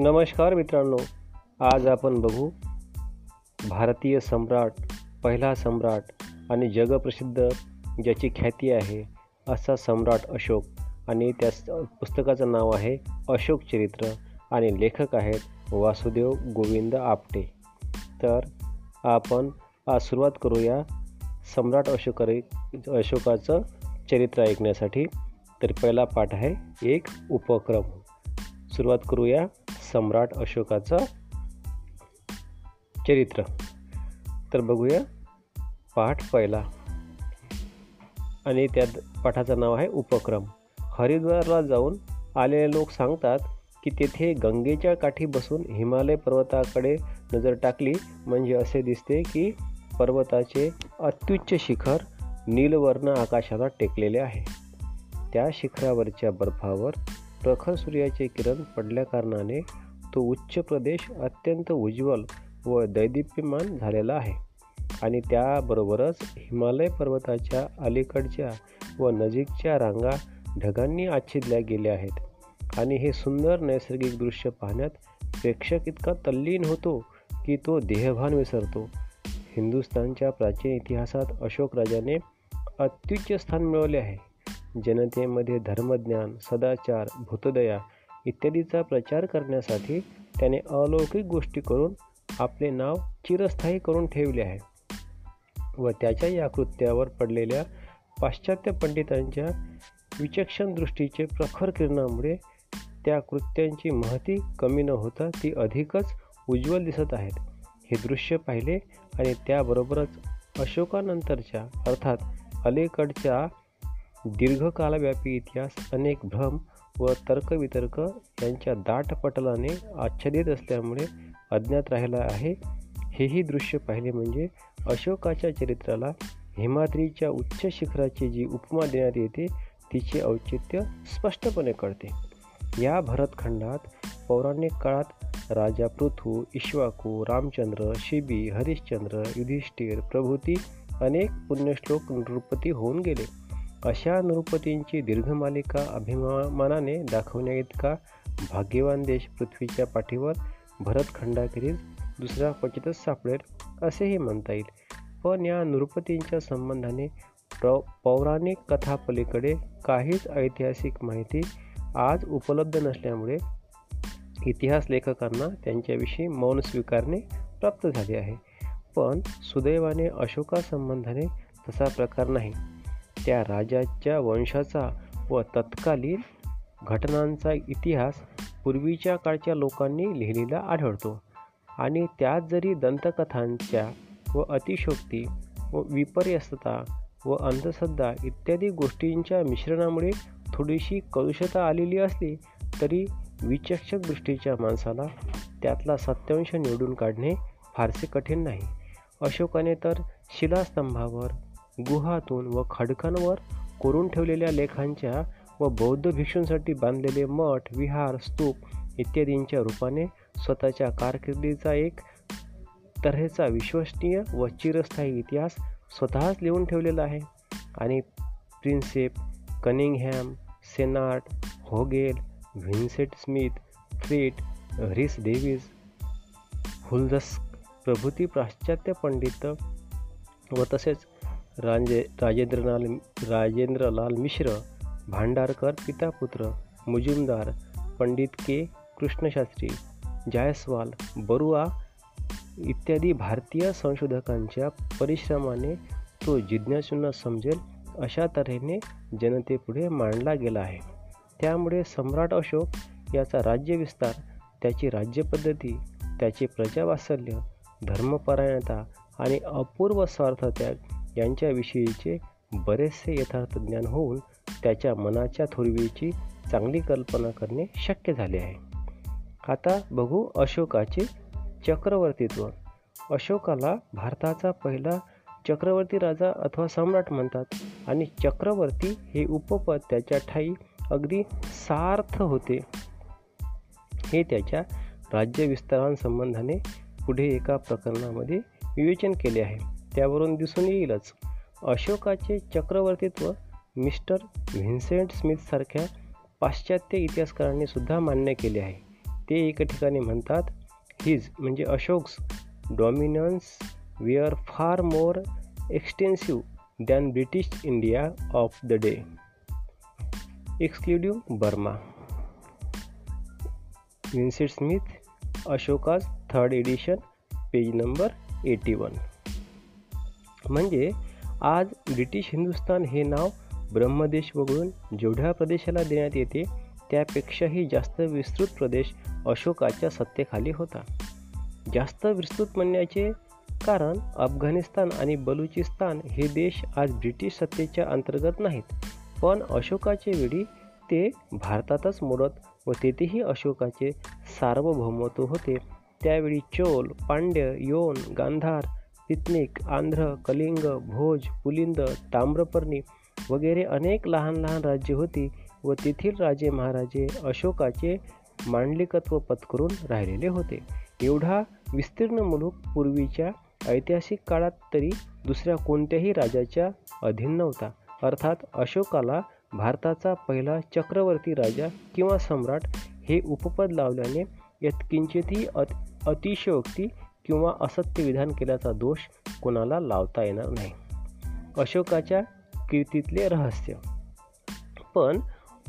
नमस्कार मित्रांनो आज आपण बघू भारतीय सम्राट पहिला सम्राट आणि जगप्रसिद्ध ज्याची ख्याती आहे असा सम्राट अशोक आणि त्या पुस्तकाचं नाव आहे अशोक चरित्र आणि लेखक आहेत वासुदेव गोविंद आपटे. तर आपण आज सुरुवात करूया सम्राट अशोक अशोकाचं चरित्र ऐकण्यासाठी. तर पहिला पाठ आहे एक उपक्रम. सुरुवात करूया. सम्राट अशोकाचं चरित्र. तर बघूया पाठ पहिला. आणि त्या पाठाचं नाव आहे उपक्रम. हरिद्वारला जाऊन आलेले लोक सांगतात की तेथे गंगेच्या काठी बसून हिमालय पर्वताकडे नजर टाकली म्हणजे असे दिसते की पर्वताचे अत्युच्च शिखर नीलवर्ण आकाशाला टेकलेले आहे. त्या शिखरावरच्या बर्फावर प्रखर सूर्याचे किरण पडल्याकारणाने तो उच्च प्रदेश अत्यंत उज्ज्वल व दैदिप्यमान झालेला आहे. आणि त्याबरोबरच हिमालय पर्वताच्या अलीकडच्या व नजीकच्या रांगा ढगांनी आच्छिदल्या गेल्या आहेत. आणि हे सुंदर नैसर्गिक दृश्य पाहण्यात प्रेक्षक इतका तल्लीन होतो की तो देहभान विसरतो. हिंदुस्थानच्या प्राचीन इतिहासात अशोक राजाने अत्युच्च स्थान मिळवले आहे. जनतेमध्ये धर्मज्ञान सदाचार भूतदया इत्यादीचा प्रचार करण्यासाठी त्याने अलौकिक गोष्टी करून आपले नाव चिरस्थायी करून ठेवले आहे. व त्याच्या या कृत्यावर पडलेल्या पाश्चात्य पंडितांच्या विचक्षण दृष्टीचे प्रखर किरणामुळे त्या कृत्यांची महती कमी न होता ती अधिकच उज्ज्वल दिसत आहेत. हे दृश्य पाहिले आणि त्याबरोबरच अशोकानंतरच्या अर्थात अलीकडच्या दीर्घकालव्यापी इतिहास अनेक भ्रम व तर्कवितर्क यांच्या दाट पटलाने आच्छादित असल्यामुळे अज्ञात राहिला आहे. हेही दृश्य पाहिले म्हणजे अशोकाच्या चरित्राला हिमाद्रीच्या उच्च शिखराची जी उपमा देण्यात येते तिचे औचित्य स्पष्टपणे कळते. या भरतखंडात पौराणिक काळात राजा पृथू इश्वाकू रामचंद्र शिबी हरिश्चंद्र युधिष्ठिर प्रभूती अनेक पुण्यश्लोक नृपती होऊन गेले. अशा नृपतींची दीर्घमालिका अभिमानाने दाखवण्या इतका भाग्यवान देश पृथ्वीच्या पाठीवर भरतखंडाखेरीज दुसरा क्वचितच सापडेल असेही म्हणता येईल. पण या नृपतींच्या संबंधाने प्र पौराणिक कथापलीकडे काहीच ऐतिहासिक माहिती आज उपलब्ध नसल्यामुळे इतिहास लेखकांना त्यांच्याविषयी मौन स्वीकारणे प्राप्त झाले आहे. पण सुदैवाने अशोकासंबंधाने तसा प्रकार नाही. त्या राजाच्या वंशाचा व तत्कालीन घटनांचा इतिहास पूर्वीच्या काळच्या लोकांनी लिहिलेला आढळतो. आणि त्यात जरी दंतकथांच्या व अतिशोक्ती व विपर्यस्तता व अंधश्रद्धा इत्यादी गोष्टींच्या मिश्रणामुळे थोडीशी कलुषता आलेली असली तरी विचक्षक दृष्टीच्या माणसाला त्यातला सत्यांश निवडून काढणे फारसे कठीण नाही. अशोकाने तर शिलास्तंभावर गुहातून व खडकांवर कोरून ठेवलेल्या लेखांच्या व बौद्ध भिक्षूंसाठी बांधलेले मठ विहार स्तूप इत्यादींच्या रूपाने स्वतःच्या कारकिर्दीचा एक तऱ्हेचा विश्वसनीय व चिरस्थायी इतिहास स्वतःच लिहून ठेवलेला आहे. आणि प्रिन्सेप कनिंगहॅम सेनाट होगेल Vincent Smith Fleet Rhys Davids Hultzsch प्रभृती पाश्चात्य पंडित व तसेच राजे राजेंद्रलाल राजेंद्रलाल मिश्र भांडारकर पितापुत्र मुजुमदार पंडित के कृष्णशास्त्री जायस्वाल बरुआ इत्यादी भारतीय संशोधकांच्या परिश्रमाने तो जिज्ञासूंना समजेल अशा तऱ्हेने जनतेपुढे मांडला गेला आहे. त्यामुळे सम्राट अशोक याचा राज्यविस्तार त्याची राज्यपद्धती त्याचे प्रजावात्सल्य धर्मपरायणता आणि अपूर्व स्वार्थत्याग यांच्याविषयीचे बरेचसे यथार्थ ज्ञान होऊन त्याच्या मनाच्या थोरवीची चांगली कल्पना करणे शक्य झाले आहे. आता बघू अशोकाचे चक्रवर्तीत्व. अशोकाला भारताचा पहिला चक्रवर्ती राजा अथवा सम्राट म्हणतात आणि चक्रवर्ती हे उपपद त्याच्या ठाई अगदी सार्थ होते. हे त्याच्या राज्यविस्तारांसंबंधाने पुढे एका प्रकरणामध्ये विवेचन केले आहे. त्यावरून दिसून येईलच. अशोकाचे चक्रवर्तीत्व मिस्टर व्हिन्सेंट स्मिथसारख्या पाश्चात्य इतिहासकारांनी सुद्धा मान्य केले आहे. ते एका ठिकाणी म्हणतात हिज म्हणजे Ashok's dominions were far more extensive than British India of the day excluding Burma Vincent Smith Ashoka's third edition page number eighty one म्हणजे आज ब्रिटिश हिंदुस्थान हे नाव ब्रह्मदेश वगळून जेवढ्या प्रदेशाला देण्यात येते त्यापेक्षाही जास्त विस्तृत प्रदेश अशोकाच्या सत्तेखाली होता. जास्त विस्तृत म्हणण्याचे कारण अफगाणिस्तान आणि बलुचिस्तान हे देश आज ब्रिटिश सत्तेच्या अंतर्गत नाहीत पण अशोकाचे वेळी ते भारतातच मोडत व तेथेही अशोकाचे सार्वभौमत्व होते. त्यावेळी चोल पांड्य योन गांधार तितनिक आंध्र कलिंग भोज पुलिंद ताम्रपर्णी वगैरे अनेक लहान लहान राज्ये होती व तेथील राजे महाराजे अशोकाचे मांडलिकत्व पत्करून राहिलेले होते. एवढा विस्तीर्ण मुलूक पूर्वीच्या ऐतिहासिक काळात तरी दुसऱ्या कोणत्याही राजाच्या अधीन नव्हता. अर्थात अशोकाला भारताचा पहिला चक्रवर्ती राजा किंवा सम्राट हे उपपद लावल्याने यत्किंचितही अत अतिशयोक्ती किंवा असत्य विधान केल्याचा दोष कोणाला लावता येणार नाही. अशोकाच्या कीर्तीतले रहस्य. पण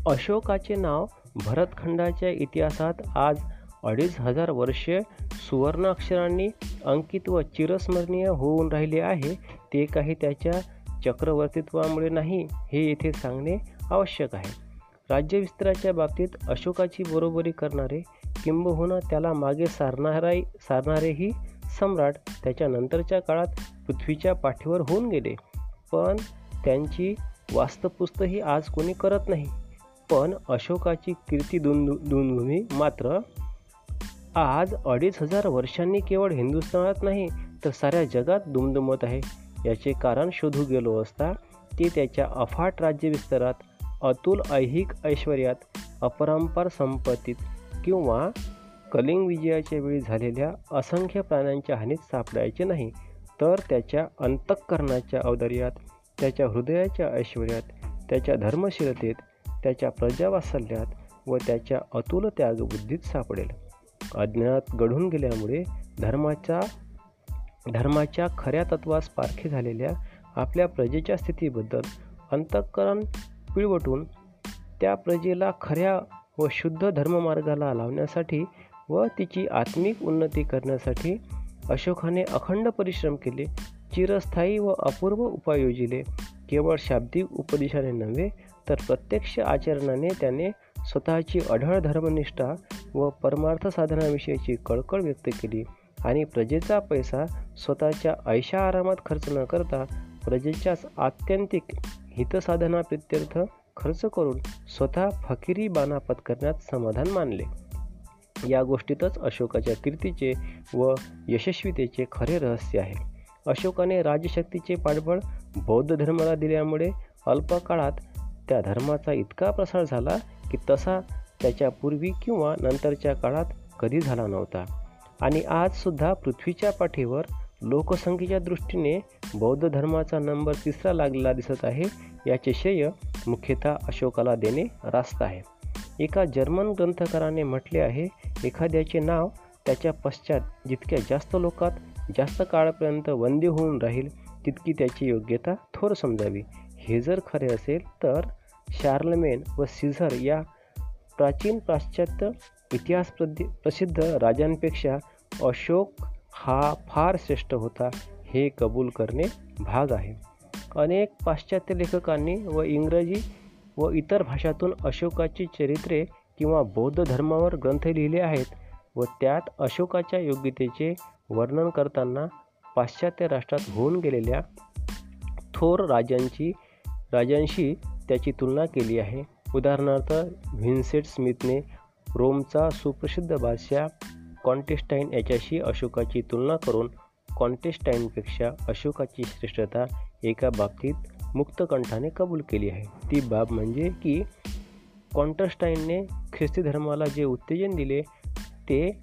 अशोकाचे नाव भरतखंडाच्या इतिहासात आज अडीच हजार वर्षे सुवर्णाक्षरांनी अंकित व चिरस्मरणीय होऊन राहिले आहे ते काही त्याच्या चक्रवर्तित्वामुळे नाही हे येथे सांगणे आवश्यक आहे. राज्यविस्ताराच्या बाबतीत अशोकाची बरोबरी करणारे किंबहुना त्याला मागे सारणारा सारणारेही सम्राट त्याच्यानंतरच्या काळात पृथ्वीच्या पाठीवर होऊन गेले. पण त्यांची वास्तपुस्तही आज कोणी करत नाही. पण अशोकाची कीर्ती दुंदुमी मात्र आज अडीच हजार वर्षांनी केवळ हिंदुस्थानात नाही तर साऱ्या जगात दुमदुमत आहे. याचे कारण शोधू गेलो असता ते त्याच्या अफाट राज्यविस्तारात अतुल ऐहिक ऐश्वर्यात अपरंपार संपत्तीत किंवा कलिंग विजयाच्या वेळी झालेल्या असंख्य प्राण्यांच्या हानीत सापडायचे नाही तर त्याच्या अंतःकरणाच्या औदर्यात त्याच्या हृदयाच्या ऐश्वर्यात त्याच्या धर्मशीलतेत त्याच्या प्रजावात्सल्यात व त्याच्या अतुल त्यागबुद्धीत सापडेल. अज्ञानात घडून गेल्यामुळे धर्माच्या धर्माच्या खऱ्या तत्वास पारखे झालेल्या आपल्या प्रजेच्या स्थितीबद्दल अंतःकरण पिळवटून त्या प्रजेला खऱ्या व शुद्ध धर्ममार्गाला लावण्यासाठी व तिची आत्मिक उन्नती करण्यासाठी अशोकाने अखंड परिश्रम केले चिरस्थायी व अपूर्व उपाय योजिले. केवळ शाब्दिक उपदेशाने नव्हे तर प्रत्यक्ष आचरणाने त्याने स्वतःची अढळ धर्मनिष्ठा व परमार्थ साधनाविषयीची कळकळ व्यक्त केली आणि प्रजेचा पैसा स्वतःच्या ऐशा आरामात खर्च न करता प्रजेच्याच आत्यंतिक हितसाधनाप्रित्यर्थ खर्च करून स्वतः फकिरी बाना पत्करण्यात समाधान मानले. या गोष्टीतच अशोकाच्या कीर्तीचे व यशस्वीतेचे खरे रहस्य आहे. अशोकाने राजशक्तीचे पाठबळ बौद्ध धर्माला दिल्यामुळे अल्पकाळात त्या धर्माचा इतका प्रसार झाला की तसा त्याच्या पूर्वी किंवा नंतरच्या काळात कधी झाला नव्हता. आणि आजसुद्धा पृथ्वीच्या पाठीवर लोकसंख्येच्या दृष्टीने बौद्ध धर्माचा नंबर तिसरा लागलेला दिसत आहे. याचे श्रेय मुख्यतः अशोकाला देणे रास्त आहे. एका जर्मन ग्रंथकाराने म्हटले आहे एखाद्याचे नाव त्याच्या पश्चात जितक्या जास्त लोकात जास्त काळापर्यंत वंदी होऊन राहील तितकी त्याची योग्यता थोर समजावी. हे जर खरे असेल तर शार्लमेन व सिझर या प्राचीन पाश्चात्य इतिहास प्रसिद्ध राजांपेक्षा अशोक हा फार श्रेष्ठ होता हे कबूल करणे भाग आहे. अनेक पाश्चात्य लेखकांनी व इंग्रजी व इतर भाषातून अशोकाची चरित्रे किंवा बौद्ध धर्मावर ग्रंथ लिहिले आहेत व त्यात अशोकाच्या योग्यतेचे वर्णन करताना पाश्चात्य राष्ट्रात होऊन गेलेल्या थोर राजांची राजांशी त्याची तुलना केली आहे. उदाहरणार्थ व्हिन्सेट स्मिथने रोमचा सुप्रसिद्ध बादशाह कॉन्टेस्टाईन याच्याशी अशोकाची तुलना करून कॉन्टेस्टाईनपेक्षा अशोकाची श्रेष्ठता एका बाबतीत मुक्तकंठाने कबूल केली आहे. ती बाब म्हणजे की कॉन्टस्टाईनने ख्रिस्ती धर्माला जे उत्तेजन दिले ते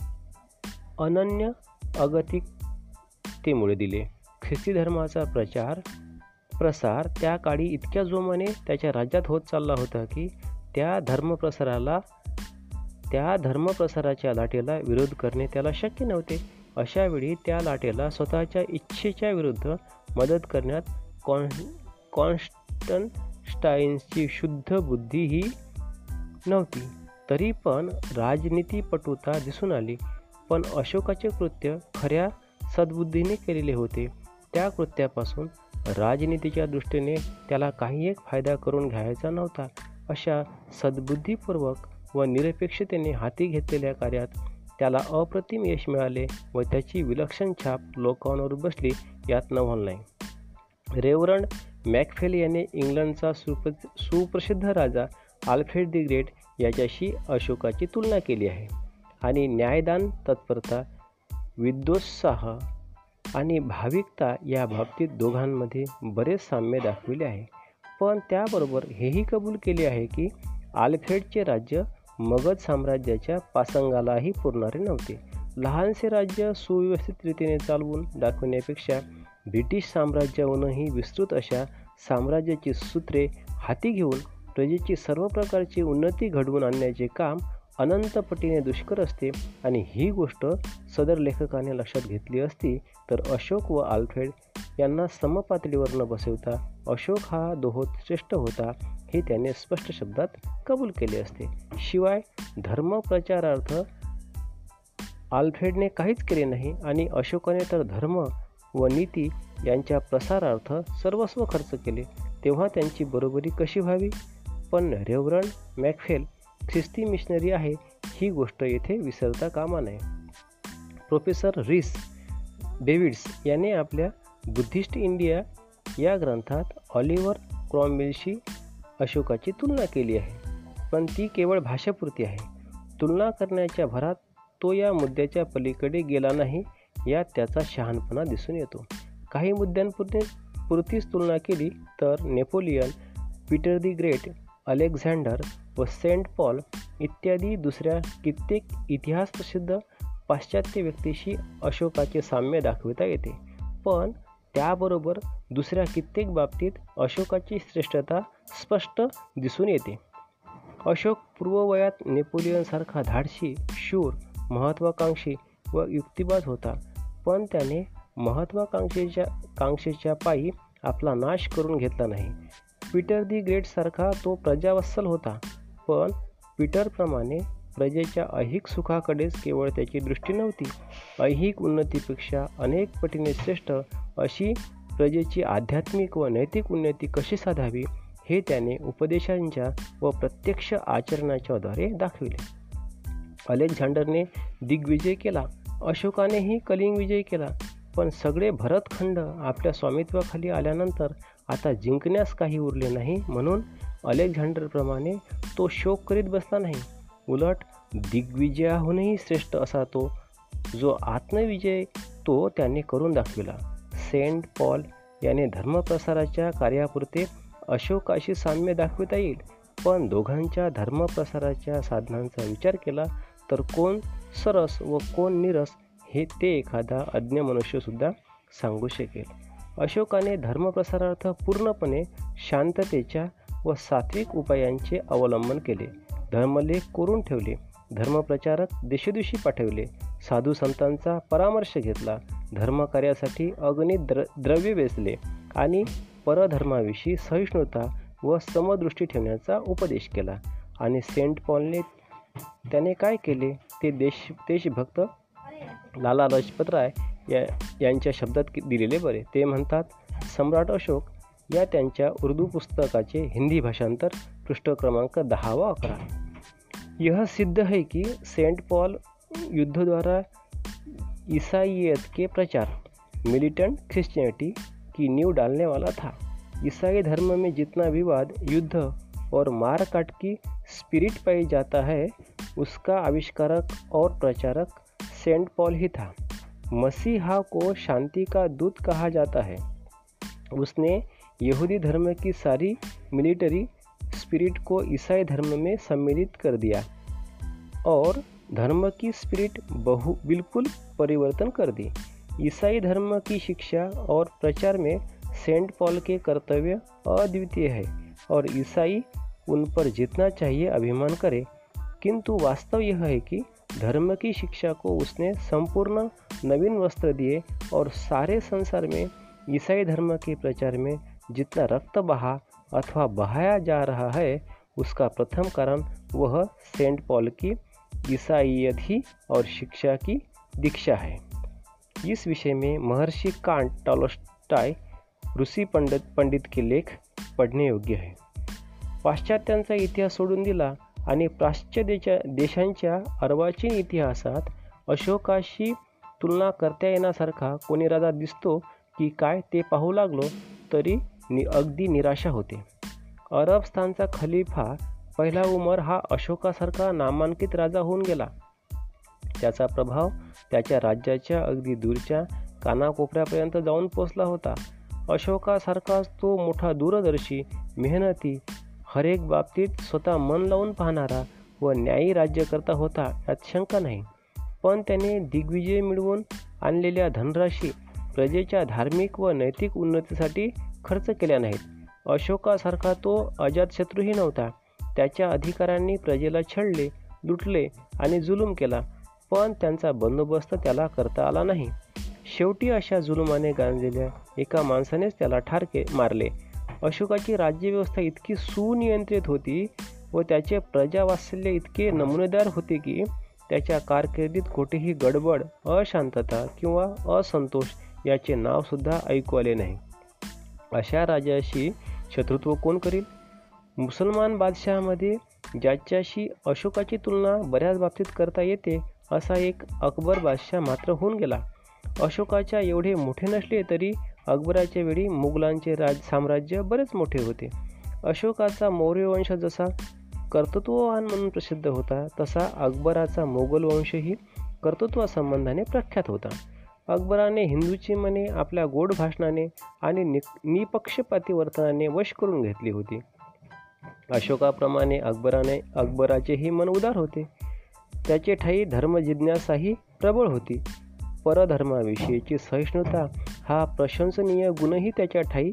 अनन्य अगतिकतेमुळे दिले. ख्रिस्ती धर्माचा प्रचार प्रसार त्या काळी इतक्या जोमाने त्याच्या राज्यात होत चालला होता की त्या धर्मप्रसाराला त्या धर्मप्रसाराच्या लाटेला विरोध करणे त्याला शक्य नव्हते. अशावेळी त्या लाटेला स्वतःच्या इच्छेच्या विरुद्ध मदत करण्यात कॉन कॉन्स्टनस्टाईन्सची शुद्ध बुद्धी ही नव्हती. तरी पण राजनीतीपटुता दिसून आली. पण अशोकाचे कृत्य खऱ्या सद्बुद्धीने केलेले होते. त्या कृत्यापासून राजनीतीच्या दृष्टीने त्याला काही एक फायदा करून घ्यायचा नव्हता. अशा सद्बुद्धीपूर्वक व निरपेक्षतेने हाती घेतलेल्या कार्यात त्याला अप्रतिम यश मिळाले व त्याची विलक्षण छाप लोकांवर बसली यात नवल नाही. रेवरंड मॅकफेल याने इंग्लंडचा सुप्र सुप्रसिद्ध राजा आल्फ्रेड दी ग्रेट याच्याशी अशोकाची तुलना केली आहे. आणि न्यायदान तत्परता विद्वोत्साह आणि भाविकता या बाबतीत दोघांमध्ये बरेच साम्य दाखविले आहे. पण त्याबरोबर हेही कबूल केले आहे की आल्फ्रेडचे राज्य मगध साम्राज्याच्या पासंगालाही पुरणारे नव्हते. लहानसे राज्य सुव्यवस्थित रीतीने चालवून दाखवण्यापेक्षा ब्रिटिश साम्राज्याहूनही विस्तृत अशा साम्राज्याची सूत्रे हाती घेऊन प्रजेची सर्व प्रकारची उन्नती घडवून आणण्याचे काम अनंतपटीने दुष्कर असते आणि ही गोष्ट सदर लेखकाने लक्षात घेतली असती तर अशोक व आल्फ्रेड यांना समपातळीवर न बसवता अशोक हा दोहोत श्रेष्ठ होता. हे त्याने स्पष्ट शब्दात कबूल केले असते. शिवाय धर्मप्रचारार्थ आल्फ्रेडने काहीच केले नाही आणि अशोकाने तर धर्म व नीती यांच्या प्रसारार्थ सर्वस्व खर्च केले. तेव्हा त्यांची बरोबरी कशी व्हावी? पण रेवरण मॅकफेल ख्रिस्ती मिशनरी आहे ही गोष्ट येथे विसरता कामा नये. प्रोफेसर रिस डेव्हिड्स याने आपल्या बुद्धिस्ट इंडिया या ग्रंथात ऑलिव्हर क्रॉमवेलशी अशोकाची तुलना केली आहे. पण ती केवळ भाषापुरती आहे. तुलना करण्याच्या भरात तो या मुद्द्याच्या पलीकडे गेला नाही यात त्याचा शहाणपणा दिसून येतो. काही मुद्द्यांपुरते पुरतीच तुलना केली तर Napoleon Peter the Great Alexander व सेंट पॉल इत्यादी दुसऱ्या कित्येक इतिहास प्रसिद्ध पाश्चात्य व्यक्तीशी अशोकाचे साम्य दाखविता येते. पण त्याबरोबर दुसऱ्या कित्येक बाबतीत अशोकाची श्रेष्ठता स्पष्ट दिसून येते. अशोक पूर्ववयात नेपोलियनसारखा धाडशी शूर महत्त्वाकांक्षी व युक्तिवाद होता पण त्याने महत्त्वाकांक्षेच्या कांक्षेच्या पायी आपला नाश करून घेतला नाही. पीटर दी ग्रेटसारखा तो प्रजावत्सल होता पण पीटरप्रमाणे प्रजेच्या ऐहिक सुखाकडेच केवळ त्याची दृष्टी नव्हती. ऐहिक उन्नतीपेक्षा अनेक पटीने श्रेष्ठ अशी प्रजेची आध्यात्मिक व नैतिक उन्नती कशी साधावी हे त्याने उपदेशांच्या व प्रत्यक्ष आचरणाच्याद्वारे दाखविले. अलेक्झांडरने दिग्विजय केला अशोकानेही कलिंग विजय केला पण सगळे भरतखंड आपल्या स्वामित्वाखाली आल्यानंतर आता जिंकण्यास काही उरले नाही म्हणून अलेक्झांडरप्रमाणे तो शोक करीत बसला नाही. उलट दिग्विजयाहूनही श्रेष्ठ असा तो जो आत्मविजय तो त्याने करून दाखविला. सेंट पॉल याने धर्मप्रसाराच्या कार्यापुरते अशोकाशी साम्य दाखविता येईल. पण दोघांच्या धर्मप्रसाराच्या साधनांचा विचार केला तर कोण सरस व कोण निरस हे ते एखादा अज्ञ मनुष्यसुद्धा सांगू शकेल. अशोकाने धर्मप्रसारार्थ पूर्णपणे शांततेच्या व सात्विक उपायांचे अवलंबन केले. धर्मलेख करून ठेवले. धर्मप्रचारक देशोदिशी पाठवले. साधू संतांचा परामर्श घेतला. धर्मकार्यासाठी अगणित द्र द्रव्य वेचले आणि परधर्माविषयी सहिष्णुता व समदृष्टी ठेवण्याचा उपदेश केला. आणि सेंट पॉलने त्याने काय केले? ते देश देशभक्त लाला लजपतराय या यांच्या शब्दात दिलेले बरे. ते म्हणतात सम्राट अशोक या त्यांच्या उर्दू पुस्तकाचे हिंदी भाषांतर पृष्ठ क्रमांक दहा व अकरा. यह सिद्ध है कि सेंट पॉल युद्ध द्वारा ईसाइयत के प्रचार मिलिटेंट क्रिश्चियनिटी की नींव डालने वाला था। ईसाई धर्म में जितना विवाद युद्ध और मार काट की स्पिरिट पाई जाता है, उसका आविष्कारक और प्रचारक सेंट पॉल ही था। मसीहा को शांति का दूत कहा जाता है। उसने यहूदी धर्म की सारी मिलिट्री स्पिरिट को ईसाई धर्म में सम्मिलित कर दिया और धर्म की स्पिरिट बहु, बिल्कुल परिवर्तन कर दी। ईसाई धर्म की शिक्षा और प्रचार में सेंट पॉल के कर्तव्य अद्वितीय है और ईसाई उन पर जितना चाहिए अभिमान करे, किंतु वास्तव यह है कि धर्म की शिक्षा को उसने संपूर्ण नवीन वस्त्र दिए और सारे संसार में ईसाई धर्म के प्रचार में जितना रक्त बहा अथवा बहाया जा रहा है उसका प्रथम कारण वह सेंट पॉल की ईसाइयत और शिक्षा की दीक्षा है। इस विषय में महर्षि कांट टॉलोस्टाय ऋषी पंडित पंडित के लेख पढ़ने योग्य है। पाश्चात्यांचा इतिहास सोडून दिला आणि पाश्चात्य देशांच्या अर्वाचीन इतिहासात अशोकाशी तुलना करता येण्यासारखा कोणी राजा दिसतो की काय ते पाहू लागलो तरी नि अगदी निराशा होते. अरबस्थानचा खलिफा पहिला उमर हा अशोकासारखा नामांकित राजा होऊन गेला. त्याचा प्रभाव त्याच्या राज्याच्या अगदी दूरच्या कानाकोपऱ्यापर्यंत जाऊन पोचला होता. अशोकासारखाच तो मोठा दूरदर्शी मेहनती हरेक बाबतीत स्वतः मन लावून पाहणारा व न्यायी राज्यकर्ता होता यात शंका नाही. पण त्याने दिग्विजय मिळवून आणलेल्या धनराशी प्रजेच्या धार्मिक व नैतिक उन्नतीसाठी खर्च केल्या नाहीत. अशोकासारखा तो अजातशत्रूही नव्हता. त्याच्या अधिकाऱ्यांनी प्रजेला छळले लुटले आणि जुलूम केला पण त्यांचा बंदोबस्त त्याला करता आला नाही. शेवटी अशा जुलुमाने गांजलेल्या एका माणसानेच त्याला ठार के मारले. अशोकाची राज्यव्यवस्था इतकी सुनियंत्रित होती व त्याचे प्रजावात्सल्य इतके नमुनेदार होते की त्याच्या कारकिर्दीत कुठेही गडबड अशांतता किंवा असंतोष याचे नावसुद्धा ऐकू आले नाही. अशा राजाशी शत्रुत्व कोण करील? मुसलमान बादशहामध्ये ज्याच्याशी अशोकाची तुलना बऱ्याच बाबतीत करता येते असा एक अकबर बादशाह मात्र होऊन गेला. अशोकाच्या एवढे मोठे नसले तरी अकबराच्या वेळी मुघलांचे राज साम्राज्य बरेच मोठे होते. अशोकाचा मौर्य वंश जसा कर्तृत्ववान म्हणून प्रसिद्ध होता तसा अकबराचा मोगल वंशही कर्तृत्वासंबंधाने प्रख्यात होता. अकबराने हिंदूची मने आपल्या गोड भाषणाने आणि नि निपक्षपाती वर्तनाने वश करून घेतली होती. अशोकाप्रमाणे अकबराने अकबराचेही मन उदार होते. त्याचे ठाई धर्मजिज्ञासाही प्रबळ होती. परधर्माविषयीची सहिष्णुता हा प्रशंसनीय गुणही त्याच्या ठाई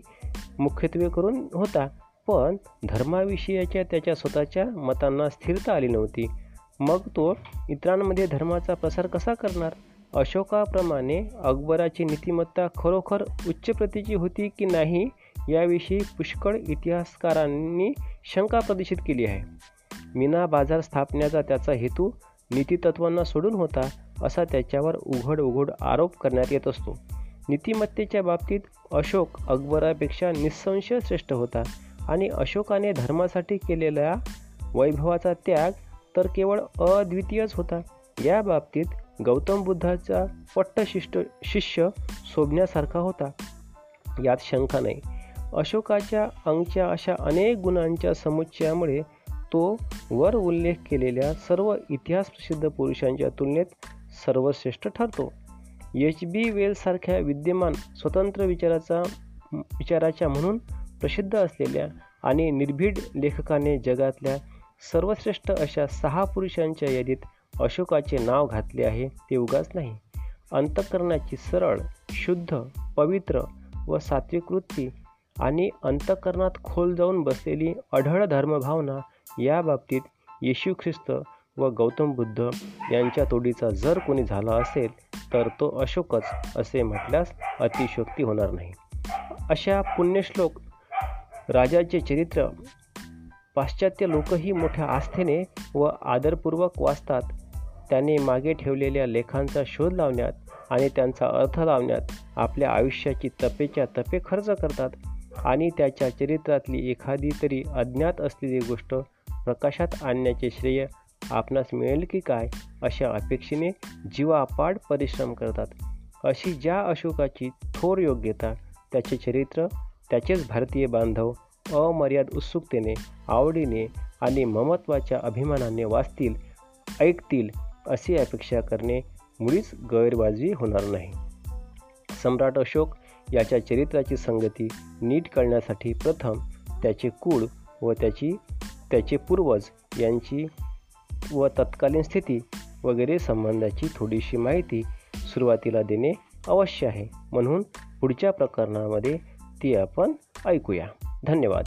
मुख्यत्वे करून होता. पण धर्माविषयीच्या त्याच्या स्वतःच्या मतांना स्थिरता आली नव्हती. मग तो इतरांमध्ये धर्माचा प्रसार कसा करणार? अशोकाप्रमाणे अकबराची नीतिमत्ता खरोखर उच्च प्रतीची होती की नाही याविषयी पुष्कळ इतिहासकारांनी शंका प्रदर्शित केली आहे. मीना बाजार स्थापण्याचा त्याचा हेतू नीतितत्वांना सोडून होता असा त्याच्यावर उघड उघड आरोप करण्यात येत असतो. नीतिमत्तेच्या बाबतीत अशोक अकबरापेक्षा निसंशय श्रेष्ठ होता आणि अशोकाने धर्मासाठी केलेल्या वैभवाचा त्याग तर केवळ अद्वितीयच होता. या बाबतीत गौतम बुद्धाचा पट्टशिष्ट शिष्य शोभण्यासारखा होता. यात शंका नाही. अशोकाच्या अंगच्या अशा अनेक गुणांच्या समुच्चयामुळे तो वर उल्लेख केलेल्या सर्व इतिहास प्रसिद्ध पुरुषांच्या तुलनेत सर्वश्रेष्ठ ठरतो. एच. बी. वेलसारख्या विद्यमान स्वतंत्र विचाराचा विचाराच्या म्हणून प्रसिद्ध असलेल्या आणि निर्भीड लेखकाने जगातल्या सर्वश्रेष्ठ अशा सहा पुरुषांच्या यादीत अशोकाचे नाव घातले आहे ते उगाच नाही. अंतकरणाची सरळ शुद्ध पवित्र व सात्विक वृत्ती आणि अंतकरणात खोल जाऊन बसलेली अढळ धर्मभावना या बाबतीत येशू ख्रिस्त व गौतम बुद्ध यांच्या तोडीचा जर कोणी झाला असेल तर तो अशोकच असे म्हटल्यास अतिशोक्ती होणार नाही. अशा पुण्यश्लोक राजाचे चरित्र पाश्चात्य लोकही मोठ्या आस्थेने व आदरपूर्वक वाचतात. त्याने मागे ठेवलेल्या लेखांचा शोध लावण्यात आणि त्यांचा अर्थ लावण्यात आपल्या आयुष्याची तपेच्या तपे खर्च करतात आणि त्याच्या चरित्रातली एखादी तरी अज्ञात असलेली गोष्ट प्रकाशात आणण्याचे श्रेय आपणास मिळेल की काय अशा अपेक्षेने जीवापाड परिश्रम करतात. अशी ज्या अशोकाची थोर योग्यता त्याचे चरित्र त्याचेच भारतीय बांधव अमर्याद उत्सुकतेने आवडीने आणि ममत्वाच्या अभिमानाने वाचतील ऐकतील अशी अपेक्षा करणे मुळीच गैरवाजवी होणार नाही. सम्राट अशोक याच्या चरित्राची संगती नीट करण्यासाठी प्रथम त्याचे कुळ व त्याची त्याचे पूर्वज यांची व तत्कालीन स्थिती वगैरे संबंधाची थोडीशी माहिती सुरुवातीला देणे अवश्य आहे. म्हणून पुढच्या प्रकरणामध्ये ती आपण ऐकूया. धन्यवाद.